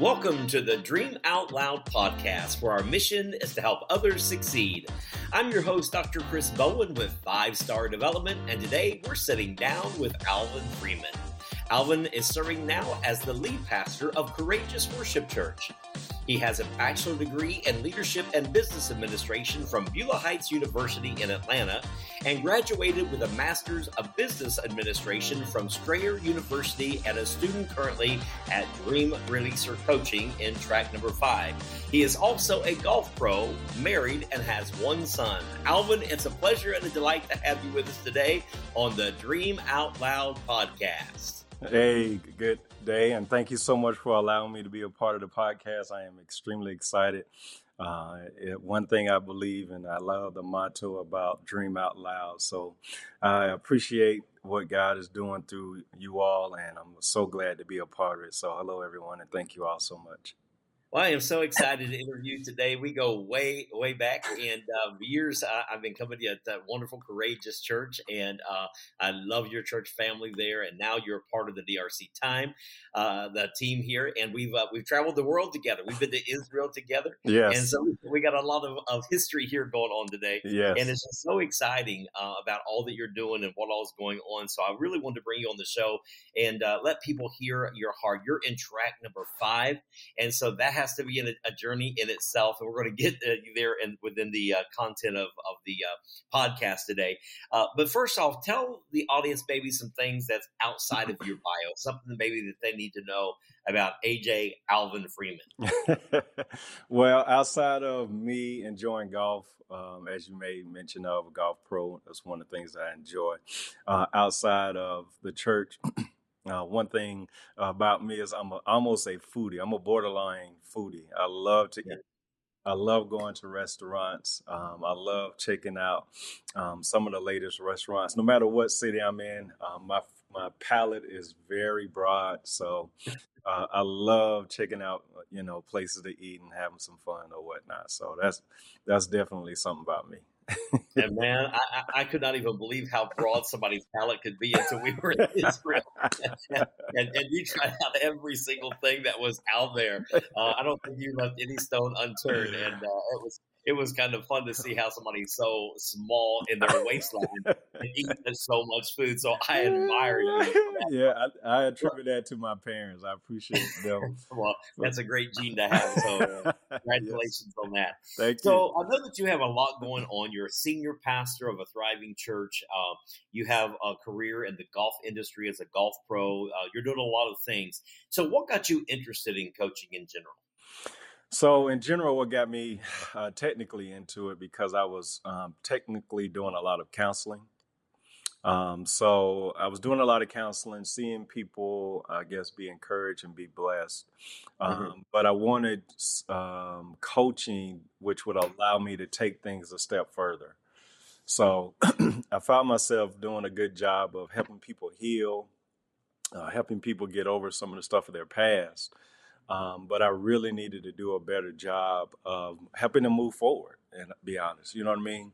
Welcome to the Dream Out Loud podcast, where our mission is to help others succeed. I'm your host, Dr. Chris Bowen with Five Star Development, and today we're sitting down with Alvin Freeman. Alvin is serving now as the lead pastor of Courageous Worship Church. He has a bachelor degree in leadership and business administration from Beulah Heights University in Atlanta and graduated with a master's of business administration from Strayer University and a student currently at Dream Releaser Coaching in track number five. He is also a golf pro, married, and has one son. Alvin, it's a pleasure and a delight to have you with us today on the Dream Out Loud podcast. Hey, good day, and thank you so much for allowing me to be a part of the podcast. I am extremely excited. Uh, it, one thing I believe and I love the motto about Dream Out Loud. So I appreciate what God is doing through you all, and I'm so glad to be a part of it. So, hello, everyone, and thank you all so much. Well, I am so excited to interview today. We go way, way back, and uh, years uh, I've been coming to that wonderful, courageous church, and uh, I love your church family there. And now you're a part of the DRC Time, uh, the team here, and we've uh, we've traveled the world together. We've been to Israel together, yes. And so we got a lot of, of history here going on today, yes. And it's just so exciting uh, about all that you're doing and what all is going on. So I really wanted to bring you on the show and let people hear your heart. You're in track number five, and so that has to be a, a journey in itself, and we're going to get uh, there and within the uh, content of, of the uh, podcast today. Uh, but first off, tell the audience maybe some things that's outside of your bio, something maybe that they need to know about AJ Alvin Freeman. well, outside of me enjoying golf, um, as you may mention of a golf pro, that's one of the things I enjoy. Uh, outside of the church. Uh, one thing about me is I'm a, almost a foodie. I'm a borderline foodie. I love to eat. I love going to restaurants. Um, I love checking out um, some of the latest restaurants. No matter what city I'm in, um, my my palate is very broad. So uh, I love checking out, you know, places to eat and having some fun or whatnot. So that's that's definitely something about me and man, I, I, could not even believe how broad somebody's palate could be until we were in Israel. and, and, you tried out every single thing that was out there. Uh, I don't think you left any stone unturned. And uh, it was it was kind of fun to see how somebody so small in their waistline eat so much food. So I admire you. Yeah, I, I, attribute that to my parents. I appreciate them. well, that's a great gene to have. So uh, congratulations yes. on that. Thank so, you. So I know that you have a lot going on. You're a senior pastor of a thriving church. Uh, you have a career in the golf industry as a golf pro. Uh, you're doing a lot of things. So, what got you interested in coaching in general? So, in general, what got me uh, technically into it because I was um, technically doing a lot of counseling. Um, so, I was doing a lot of counseling, seeing people, I guess, be encouraged and be blessed. Mm-hmm. Um, mm-hmm. But I wanted um, coaching, which would allow me to take things a step further. So, I found myself doing a good job of helping people heal, uh, helping people get over some of the stuff of their past. Um, but I really needed to do a better job of helping them move forward and be honest. You know what I mean?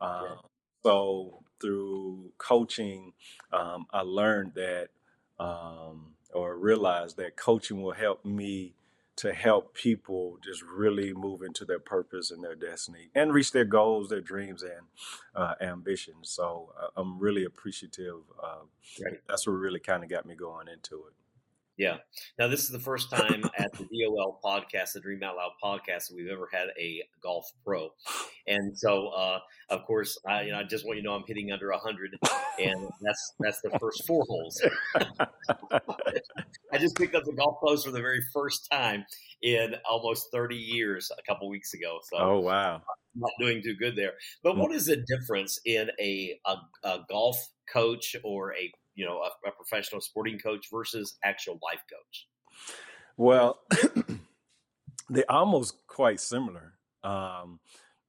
Yeah. So through coaching, um, I learned that um, or realized that coaching will help me to help people just really move into their purpose and their destiny and reach their goals, their dreams, and uh, ambitions. So uh, I'm really appreciative. Uh, right. That's what really kind of got me going into it. Yeah. Now, this is the first time at the DOL podcast, the Dream Out Loud podcast, that we've ever had a golf pro. And so, uh, of course, I, you know, I just want you to know I'm hitting under 100, and that's that's the first four holes. I just picked up the golf clubs for the very first time in almost 30 years a couple weeks ago. So, oh, wow. Not doing too good there. But what is the difference in a, a, a golf coach or a you know a, a professional sporting coach versus actual life coach? Well, they're almost quite similar. Um,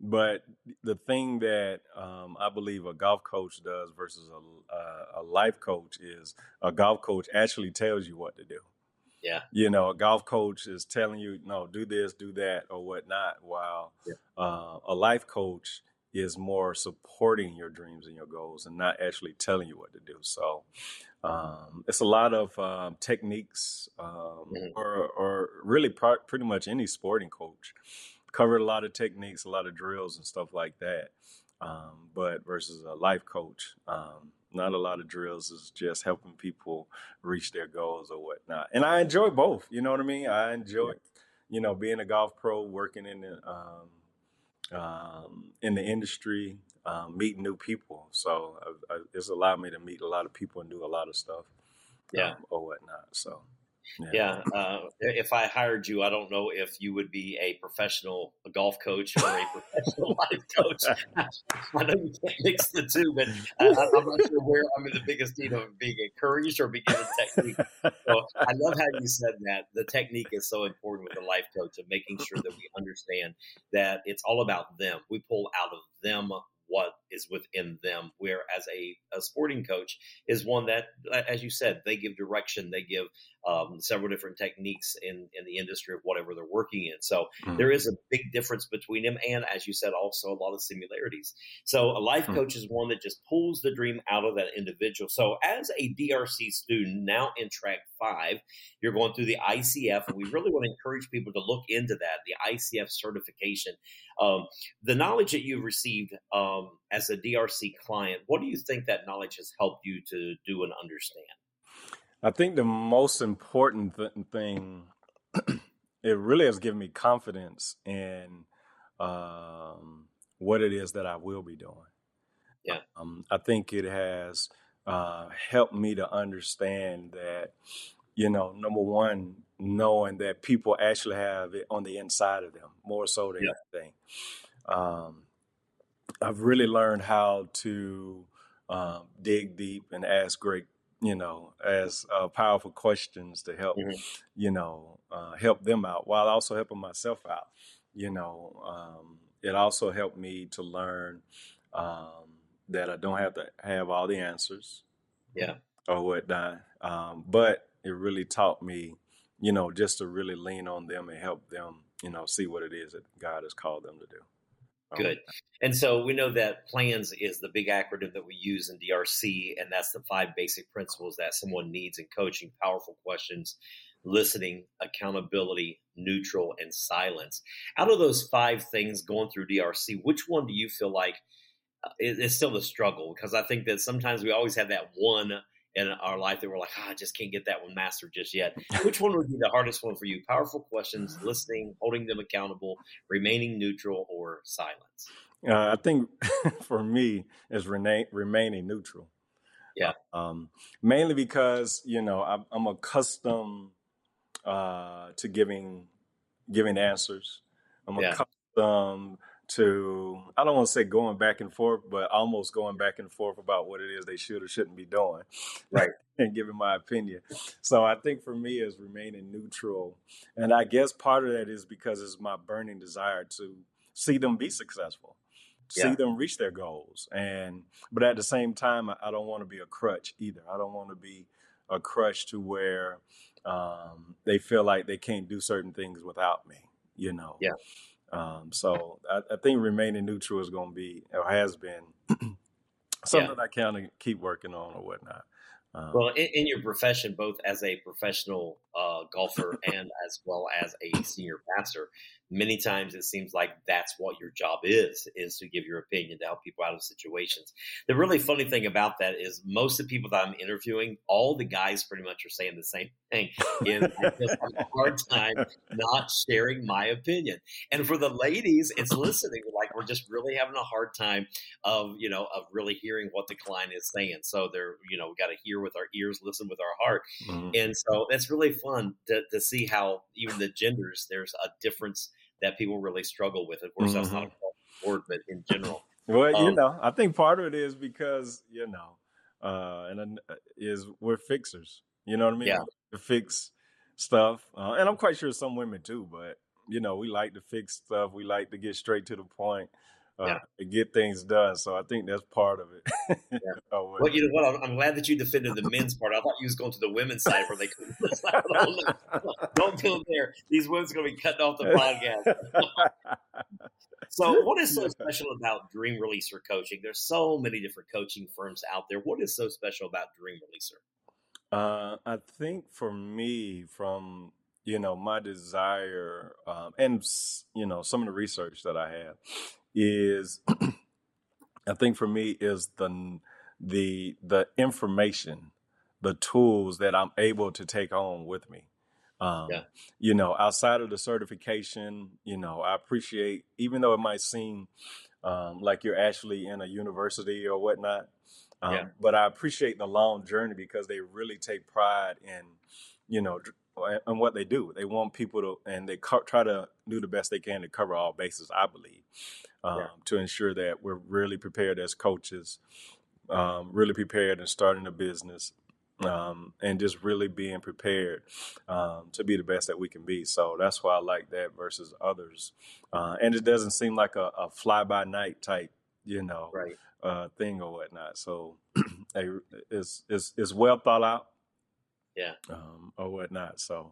but the thing that um, I believe a golf coach does versus a, a, life coach is a golf coach actually tells you what to do. Yeah. You know, a golf coach is telling you, no, do this, do that, or whatnot, while yeah. uh, a life coach is more supporting your dreams and your goals and not actually telling you what to do. So um, it's a lot of um, techniques, um, mm-hmm. or, or really pro- pretty much any sporting coach covered a lot of techniques, a lot of drills and stuff like that. Um, but versus a life coach, um, not a lot of drills is just helping people reach their goals or whatnot. And I enjoy both. You know what I mean? I enjoy, you know, being a golf pro, working in the um, in the industry, um, meeting new people. So I, I, it's allowed me to meet a lot of people and do a lot of stuff, yeah, um, or whatnot. So yeah. yeah uh, if I hired you, I don't know if you would be a professional golf coach or a professional life coach. I know you can't mix the two, but I, am not sure where I'm in the biggest need of being encouraged or beginning technique. So I love how you said that. The technique is so important with a life coach of making sure that we understand that it's all about them. We pull out of them what is within them. Whereas a, a sporting coach is one that, as you said, they give direction, they give um, several different techniques in, in the industry of whatever they're working in. So mm-hmm. there is a big difference between them. And as you said, also a lot of similarities. So a life mm-hmm. coach is one that just pulls the dream out of that individual. So as a DRC student now in track five, you're going through the ICF, and we really want to encourage people to look into that, the ICF certification. Um, the knowledge that you've received um, as a DRC client, what do you think that knowledge has helped you to do and understand? I think the most important th- thing, it really has given me confidence in um, what it is that I will be doing. Yeah. Um, I think it has uh, helped me to understand that, you know, number one, knowing that people actually have it on the inside of them more so than yeah. anything. Um, I've really learned how to um, dig deep and ask great, you know, as uh, powerful questions to help, mm-hmm. you know, uh, help them out while also helping myself out. You know, um, it also helped me to learn um, that I don't have to have all the answers. Yeah. Or whatnot. Um, but it really taught me, you know, just to really lean on them and help them, you know, see what it is that God has called them to do. Good. And so we know that PLANS is the big acronym that we use in DRC, and that's the five basic principles that someone needs in coaching powerful questions, listening, accountability, neutral, and silence. Out of those five things going through DRC, which one do you feel like uh, is still the struggle? Because I think that sometimes we always have that one in our life that we're like, oh, I just can't get that one mastered just yet. Which one would be the hardest one for you? Powerful questions, listening, holding them accountable, remaining neutral, or silence? Uh, I think for me is rena- remaining neutral. Yeah. Um, mainly because you know I'm, I'm accustomed uh, to giving giving answers. I'm yeah. accustomed to I don't want to say going back and forth, but almost going back and forth about what it is they should or shouldn't be doing. Right. and giving my opinion. So I think for me is remaining neutral. And I guess part of that is because it's my burning desire to see them be successful. Yeah. See them reach their goals. And but at the same time I don't want to be a crutch either. I don't want to be a crutch to where um, they feel like they can't do certain things without me, you know. Yeah. Um, so I, I, think remaining neutral is going to be or has been something yeah. I kind of keep working on or whatnot. Um, well, in, in, your profession, both as a professional uh, golfer and as well as a senior pastor, many times it seems like that's what your job is is to give your opinion to help people out of situations. The really funny thing about that is most of the people that i'm interviewing all the guys pretty much are saying the same thing. Is i just have a hard time not sharing my opinion. And for the ladies it's listening like we're just really having a hard time of you know of really hearing what the client is saying. So they're you know we got to hear with our ears listen with our heart. Mm-hmm. and so that's really fun to, to see how even the genders there's a difference that people really struggle with. Of course, mm-hmm. that's not a word, but in general. Well, um, you know, I think part of it is because you know, uh, and uh, is we're fixers. You know what I mean? Yeah. To fix stuff, uh, and I'm quite sure some women too. But you know, we like to fix stuff. We like to get straight to the point uh, yeah. get things done. So I think that's part of it. yeah. oh, well, you know what? I'm, I'm, glad that you defended the men's part. I thought you was going to the women's side where they couldn't. Don't go there. These women's going to be cutting off the podcast. so, what is so special about Dream Releaser coaching? There's so many different coaching firms out there. What is so special about Dream Releaser? Uh, I think for me, from you know my desire um, and you know some of the research that I have is, I think for me is the the the information, the tools that I'm able to take on with me. Um, yeah. You know, outside of the certification, you know, I appreciate, even though it might seem um, like you're actually in a university or whatnot, um, yeah. but I appreciate the long journey because they really take pride in, you know, and what they do. They want people to, and they co- try to do the best they can to cover all bases. I believe um, yeah. to ensure that we're really prepared as coaches, um, really prepared in starting a business, um, and just really being prepared um, to be the best that we can be. So that's why I like that versus others. Uh, and it doesn't seem like a, a fly by night type, you know, right. uh, thing or whatnot. So it's, it's, it's well thought out. Yeah. Um, or whatnot. So.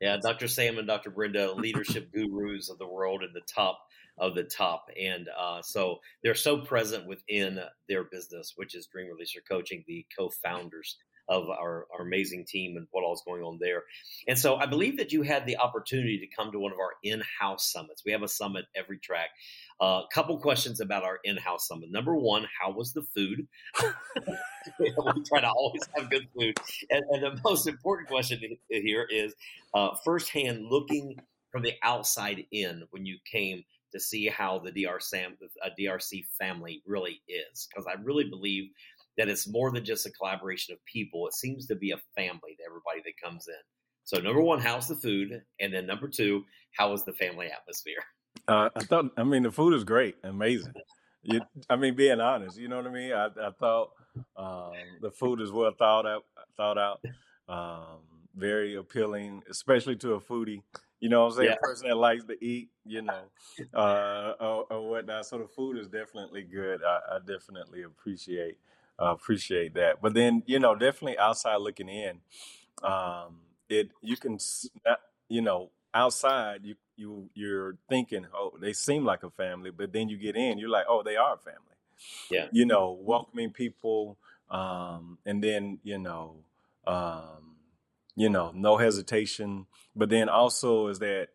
Yeah, Dr. Sam and Dr. Brenda, leadership gurus of the world and the top of the top. And uh, so they're so present within their business, which is Dream Releaser Coaching, the co founders of our, our amazing team and what all is going on there. And so I believe that you had the opportunity to come to one of our in-house summits. We have a summit every track. A uh, couple questions about our in-house summit. Number one, how was the food? we try to always have good food. And, and the most important question here is uh, firsthand looking from the outside in when you came to see how the DR Sam, uh, DRC family really is. Because I really believe that it's more than just a collaboration of people. It seems to be a family to everybody that comes in. So number one, how's the food? And then number two, how is the family atmosphere? Uh, I thought, I mean, the food is great, amazing. You, I mean, being honest, you know what I mean. I, I thought um, the food is well thought out, thought out, um, very appealing, especially to a foodie. You know, what I'm saying yeah. a person that likes to eat, you know, uh, or, or, whatnot. So the food is definitely good. I, I definitely appreciate uh, appreciate that. But then, you know, definitely outside looking in, um, it you can, you know, outside you you you're thinking, oh, they seem like a family, but then you get in, you're like, oh, they are a family. Yeah. You know, welcoming people, um, and then you know, um, you know, no hesitation. But then also is that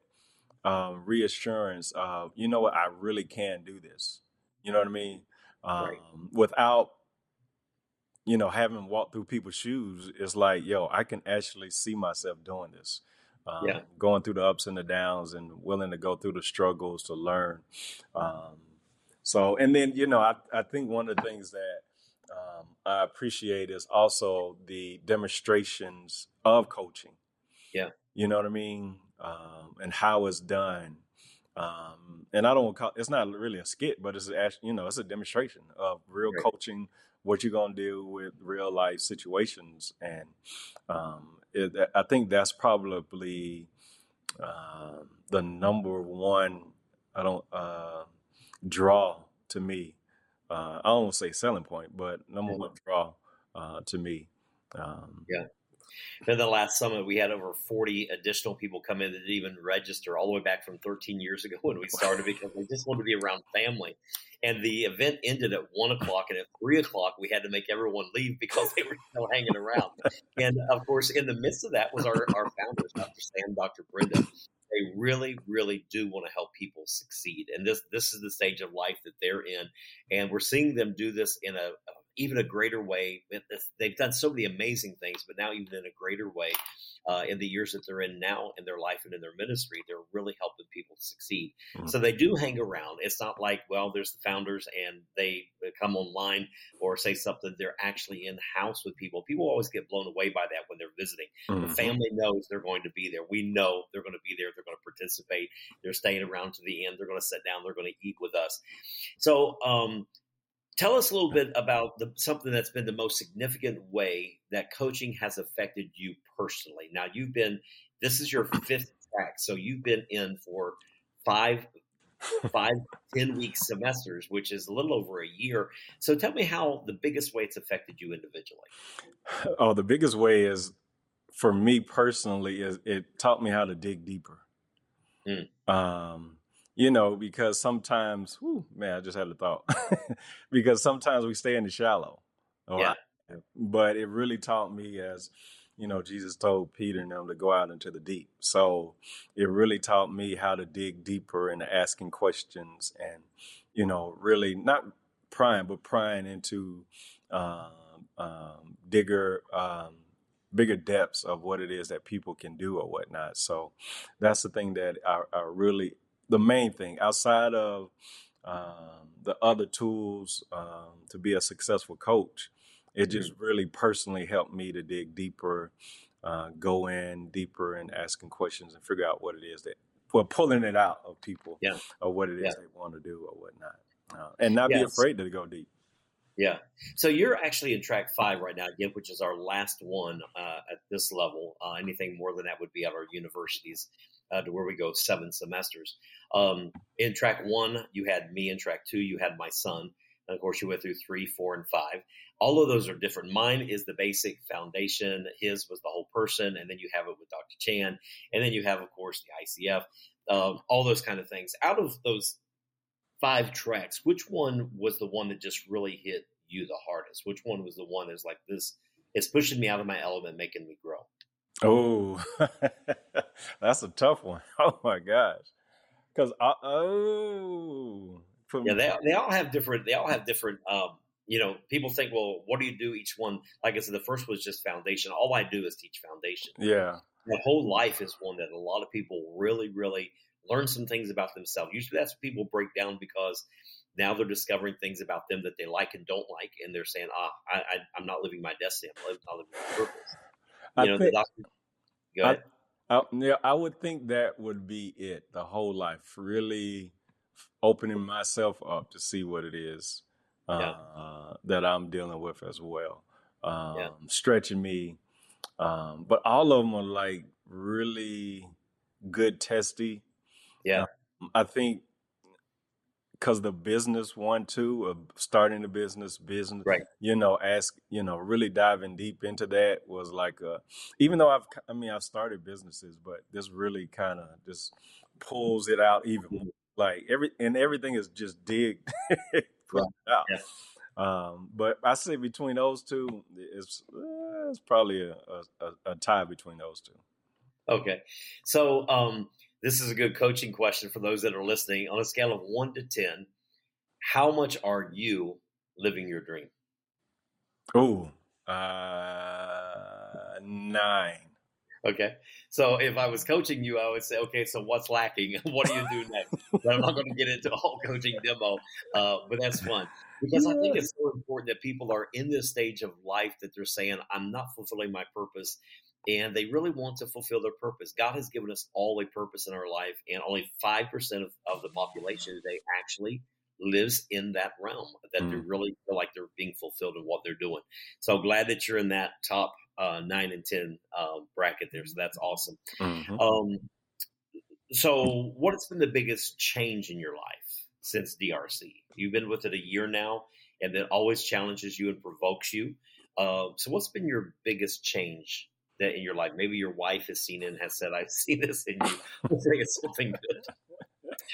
um, reassurance. Uh, you know what? I really can do this. You know what I mean? Um, right. Without you know, having walked through people's shoes, it's like, yo, I can actually see myself doing this. Um, yeah. Going through the ups and the downs and willing to go through the struggles to learn. Um, so, and then, you know, I, I think one of the things that um, I appreciate is also the demonstrations of coaching. Yeah. You know what I mean? Um, and how it's done. Um, and I don't call it's not really a skit, but it's actually, you know, it's a demonstration of real right. coaching what you're gonna do with real life situations, and um, it, I think that's probably uh, the number one. I don't uh, draw to me. Uh, I don't want to say selling point, but number one draw uh, to me. Um, yeah. In the last summit, we had over 40 additional people come in that didn't even register all the way back from 13 years ago when we started because they just wanted to be around family. And the event ended at one o'clock, and at three o'clock, we had to make everyone leave because they were still hanging around. And of course, in the midst of that was our, our founders, Dr. Sam, Dr. Brenda. They really, really do want to help people succeed, and this this is the stage of life that they're in, and we're seeing them do this in a, a even a greater way. They've done so many amazing things, but now even in a greater way uh, in the years that they're in now in their life and in their ministry, they're really helping people succeed. Mm-hmm. So they do hang around. It's not like, well, there's the founders and they come online or say something. They're actually in house with people. People always get blown away by that when they're visiting. Mm-hmm. The family knows they're going to be there. We know they're going to be there. They're going to participate. They're staying around to the end. They're going to sit down. They're going to eat with us. So, um, Tell us a little bit about the, something that's been the most significant way that coaching has affected you personally. Now, you've been, this is your fifth track, so you've been in for five, five, ten week semesters, which is a little over a year. So tell me how the biggest way it's affected you individually. Oh, the biggest way is for me personally is it taught me how to dig deeper. Mm. Um, you know, because sometimes, whew, man, I just had a thought. because sometimes we stay in the shallow. Yeah. But it really taught me as, you know, Jesus told Peter and them to go out into the deep. So it really taught me how to dig deeper into asking questions and, you know, really not prying, but prying into um, um, digger, um, bigger depths of what it is that people can do or whatnot. So that's the thing that I, I really, the main thing outside of um, the other tools um, to be a successful coach, it just really personally helped me to dig deeper, uh, go in deeper and asking questions and figure out what it is that, well, pulling it out of people Yeah. or what it is Yeah. they want to do or whatnot. Uh, and not be afraid to go deep. Yeah. So you're actually in track five right now, again, which is our last one uh, at this level. Uh, anything more than that would be at our universities, uh, to where we go seven semesters. Um, in track one, you had me. In track two, you had my son. And of course, you went through three, four, and five. All of those are different. Mine is the basic foundation. His was the whole person, and then you have it with Dr. Chand, and then you have, of course, the ICF. Um, all those kind of things. Out of those five tracks, which one was the one that just really hit you the hardest? Which one was the one that's like this? It's pushing me out of my element, making me grow. Oh, that's a tough one. Oh my gosh. Because, oh, Yeah, they they all have different. They all have different. Um, you know, people think, well, what do you do each one? Like I said, the first was just foundation. All I do is teach foundation. yeah. the whole life is one that a lot of people really, really learn some things about themselves. Usually, that's what people break down because now they're discovering things about them that they like and don't like, and they're saying, "Ah, I, I, I'm not living my destiny. I'm not living my purpose." I You know, the think, doctor. Go ahead. I, yeah, I would think that would be it the whole life. Really opening myself up to see what it is Yeah, uh, that I'm dealing with as well. yeah, Um, stretching me. Um, but all of them are like really good testy. yeah, Um, I think because the business one too of starting a business business right. you know ask you know really diving deep into that was like a even though i've i mean i've started businesses but this really kind of just pulls it out even more like every and everything is just dig Yeah, out yeah. um but i say between those two it's uh, it's probably a, a, a a tie between those two Okay. So um, this is a good coaching question for those that are listening. On a scale of one to ten, how much are you living your dream? oh uh nine Okay. So if I was coaching you, I would say, okay, so what's lacking? what do you do next? But I'm not going to get into a whole coaching demo, uh, but that's fun because I think it's so important that people are in this stage of life that they're saying, I'm not fulfilling my purpose. And they really want to fulfill their purpose. God has given us all a purpose in our life, and only 5% of, of the population today actually lives in that realm that they Mm. really feel like they're being fulfilled in what they're doing. So glad that you're in that top uh, nine and 10 uh, bracket there. So that's awesome. hmm Um, so, what has been the biggest change in your life since DRC? You've been with it a year now, and it always challenges you and provokes you. Uh, so, what's been your biggest change that in your life? Maybe your wife has seen it and has said, "I see this in you." Hopefully, it's something good.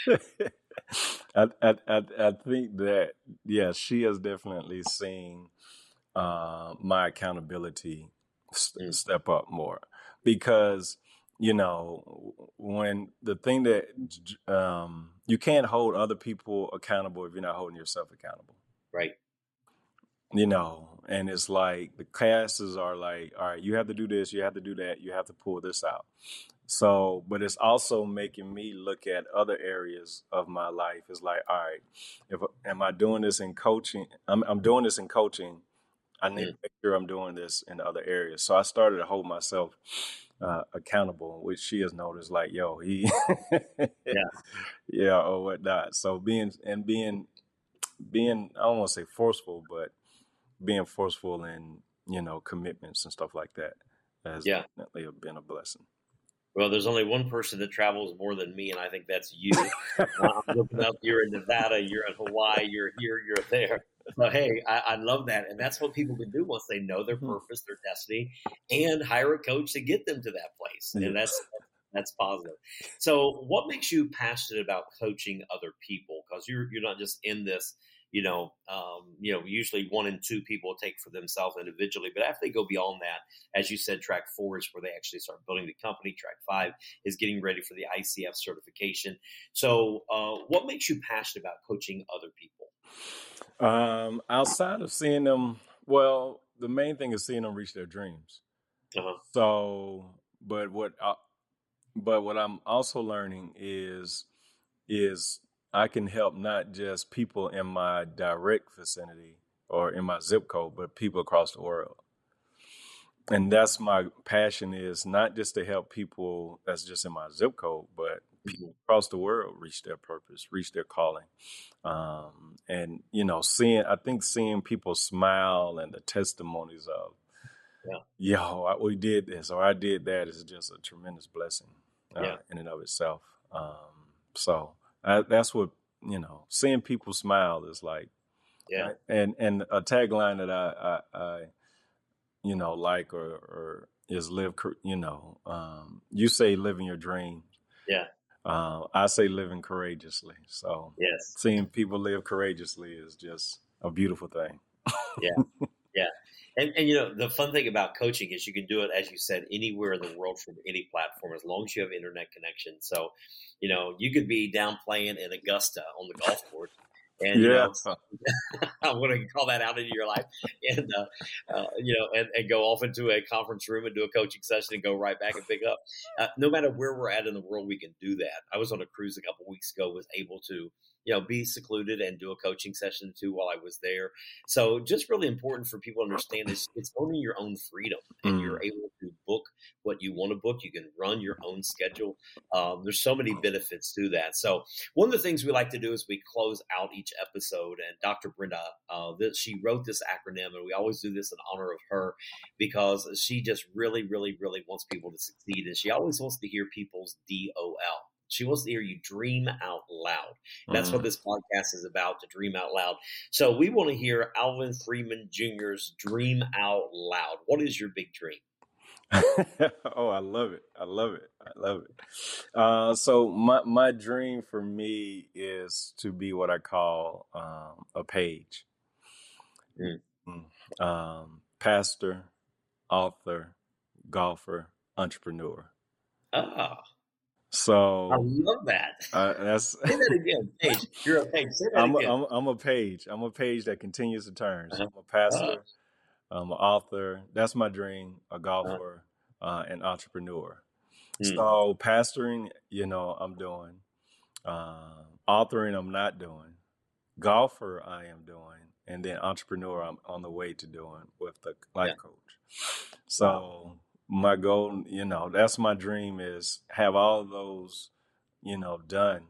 I, I I I think that yeah, she has definitely seen uh, my accountability s- Mm, step up more because you know when the thing that um, you can't hold other people accountable if you're not holding yourself accountable. right. You know, and it's like the classes are like, all right, you have to do this, you have to do that, you have to pull this out. So, but it's also making me look at other areas of my life. It's like, all right, if am I doing this in coaching? I'm I'm doing this in coaching. I need Mm, to make sure I'm doing this in other areas. So I started to hold myself uh, accountable, which she has noticed. Like, yo, he, yeah. yeah, or whatnot. So being and being being I don't want to say forceful, but being forceful in you know commitments and stuff like that has Yeah. definitely been a blessing. Well, there's only one person that travels more than me, and I think that's you. I'm looking up. You're in Nevada. You're in Hawaii. You're here. You're there. So hey, I, I love that, and that's what people can do once they know their Mhm. purpose, their destiny, and hire a coach to get them to that place. And that's That's positive. So, what makes you passionate about coaching other people? Because you're you're not just in this you know, um, you know, usually one and two people take for themselves individually, but after they go beyond that, as you said, track four is where they actually start building the company. Track five is getting ready for the ICF certification. So, uh, what makes you passionate about coaching other people? Um, outside of seeing them, well, the main thing is seeing them reach their dreams. Uh-huh. So, but what, I, but what I'm also learning is is I can help not just people in my direct vicinity or in my zip code, but people across the world. And that's my passion is not just to help people that's just in my zip code, but people mm-hmm. across the world reach their purpose, reach their calling. Um, and, you know, seeing, I think seeing people smile and the testimonies of, yeah. yo, I, we did this or I did that is just a tremendous blessing uh, yeah. in and of itself. Um, so, I, that's what you know. Seeing people smile is like, yeah. And and a tagline that I I, I you know like or or is live you know um, you say living your dream. Yeah. Uh, I say living courageously. So yes, seeing people live courageously is just a beautiful thing. yeah, yeah. And, and you know the fun thing about coaching is you can do it as you said anywhere in the world from any platform as long as you have internet connection. So, you know you could be down playing in Augusta on the golf course, and you yeah. know I'm going to call that out into your life, and uh, uh, you know, and, and, go off into a conference room and do a coaching session and go right back and pick up. Uh, no matter where we're at in the world, we can do that. I was on a cruise a couple weeks ago, was able to you know, be secluded and do a coaching session too while I was there. So just really important for people to understand is it's owning your own freedom and mm. you're able to book what you want to book. You can run your own schedule. Um, there's so many benefits to that. So one of the things we like to do is we close out each episode and Dr. Brenda, uh, this, she wrote this acronym and we always do this in honor of her because she just really, really, really wants people to succeed. And she always wants to hear people's DOL she wants to hear you dream out loud. That's mm what this podcast is about to dream out loud. So we want to hear Alvin Freeman Jr.'s dream out loud. What is your big dream? oh, I love it. I love it. I love it. Uh, so my my dream for me is to be what I call um, a page. Mm. mm. Um, pastor, author, golfer, entrepreneur. Ah. So I love that. Uh, that's say that again, Page. You're a page. Say that I'm again. A, I'm, I'm a page. I'm a page that continues to turn. So uh-huh. I'm a pastor. Uh-huh. I'm an author. That's my dream. A uh-huh. golfer, uh, an entrepreneur. Hmm. So pastoring, you know, I'm doing. Uh, authoring, I'm not doing. Golfer, I am doing, and then entrepreneur, I'm on the way to doing with the life yeah. coach. So my goal, you know, that's my dream is have all those, you know, done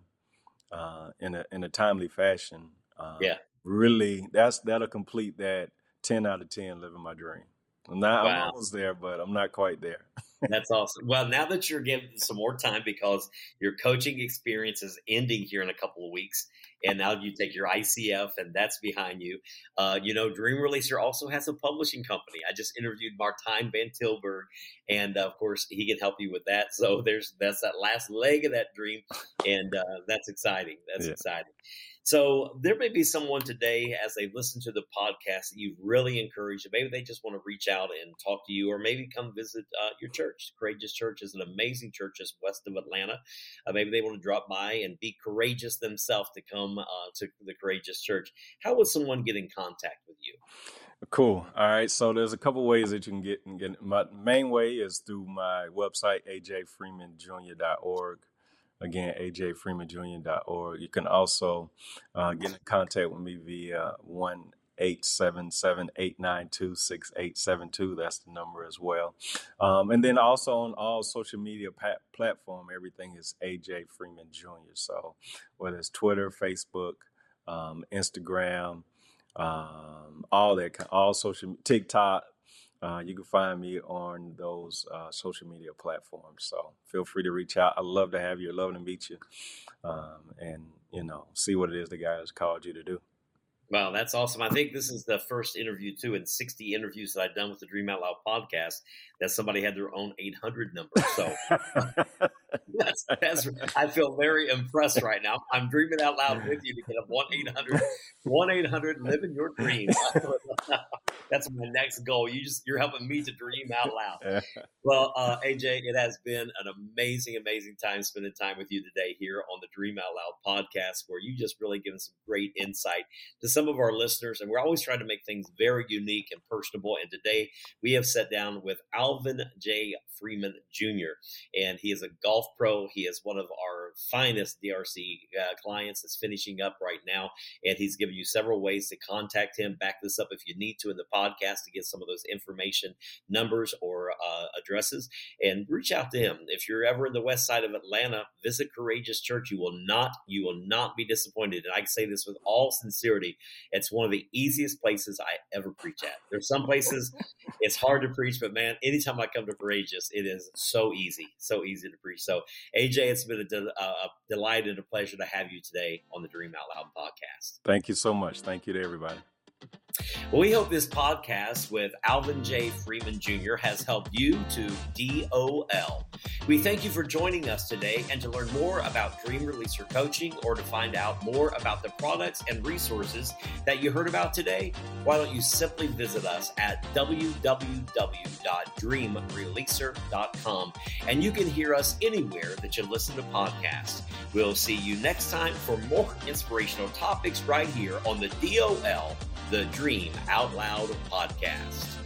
uh, in a in a timely fashion. Uh, yeah, really, that's that'll complete that ten out of ten living my dream. I'm not, wow. I'm almost there, but I'm not quite there. That's awesome. Well, now that you're getting some more time because your coaching experience is ending here in a couple of weeks, and now you take your ICF, and that's behind you. Uh, you know, Dream Releaser also has a publishing company. I just interviewed Martijn van Tilburg, and uh, of course, he can help you with that. So there's that's that last leg of that dream, and uh, that's exciting. That's yeah. exciting. So there may be someone today as they listen to the podcast that you've really encouraged. Maybe they just want to reach out and talk to you, or maybe come visit uh, your church. Courageous Church is an amazing church just west of Atlanta. Uh, maybe they want to drop by and be courageous themselves to come uh, to the Courageous Church. How would someone get in contact with you? Cool. All right. So there's a couple ways that you can get. In my main way is through my website, ajfreemanjr.org. Again, ajfreemanjr.org. You can also uh, get in contact with me via one eight seven seven eight nine two six eight seven two. That's the number as well. Um, and then also on all social media pat- platform, everything is AJ Freeman Jr. So whether it's Twitter, Facebook, um, Instagram, um, all that, all social TikTok, uh, you can find me on those uh, social media platforms. So feel free to reach out. I love to have you. I love to meet you, um, and you know, see what it is the guy has called you to do. Wow, that's awesome. I think this is the first interview, too, in 60 interviews that I've done with the Dream Out Loud podcast that somebody had their own 800 number. So that's, that's, I feel very impressed right now. I'm dreaming out loud with you to get a 1 800 1 800 living your dream. that's my next goal. You just, you're helping me to dream out loud. Well, uh, AJ, it has been an amazing, amazing time spending time with you today here on the Dream Out Loud podcast, where you just really given some great insight to some of our listeners. And we're always trying to make things very unique and personable. And today we have sat down with Alvin J. Freeman Jr., and he is a golf pro. He is one of our finest DRC uh, clients that's finishing up right now. And he's given you several ways to contact him. Back this up if you need to in the podcast to get some of those information, numbers, or uh, addresses, and reach out to him. If you're ever in the west side of Atlanta, visit Courageous Church. You will not, you will not be disappointed. And I say this with all sincerity. It's one of the easiest places I ever preach at. There's some places it's hard to preach, but man, anytime I come to Courageous, it is so easy, so easy to preach. So, AJ, it's been a, de- a delight and a pleasure to have you today on the Dream Out Loud podcast. Thank you so much. Thank you to everybody. Well, we hope this podcast with Alvin J. Freeman Jr. has helped you to DOL. We thank you for joining us today and to learn more about Dream Releaser coaching or to find out more about the products and resources that you heard about today, why don't you simply visit us at www.dreamreleaser.com and you can hear us anywhere that you listen to podcasts. We'll see you next time for more inspirational topics right here on the DOL the Dream Out Loud podcast.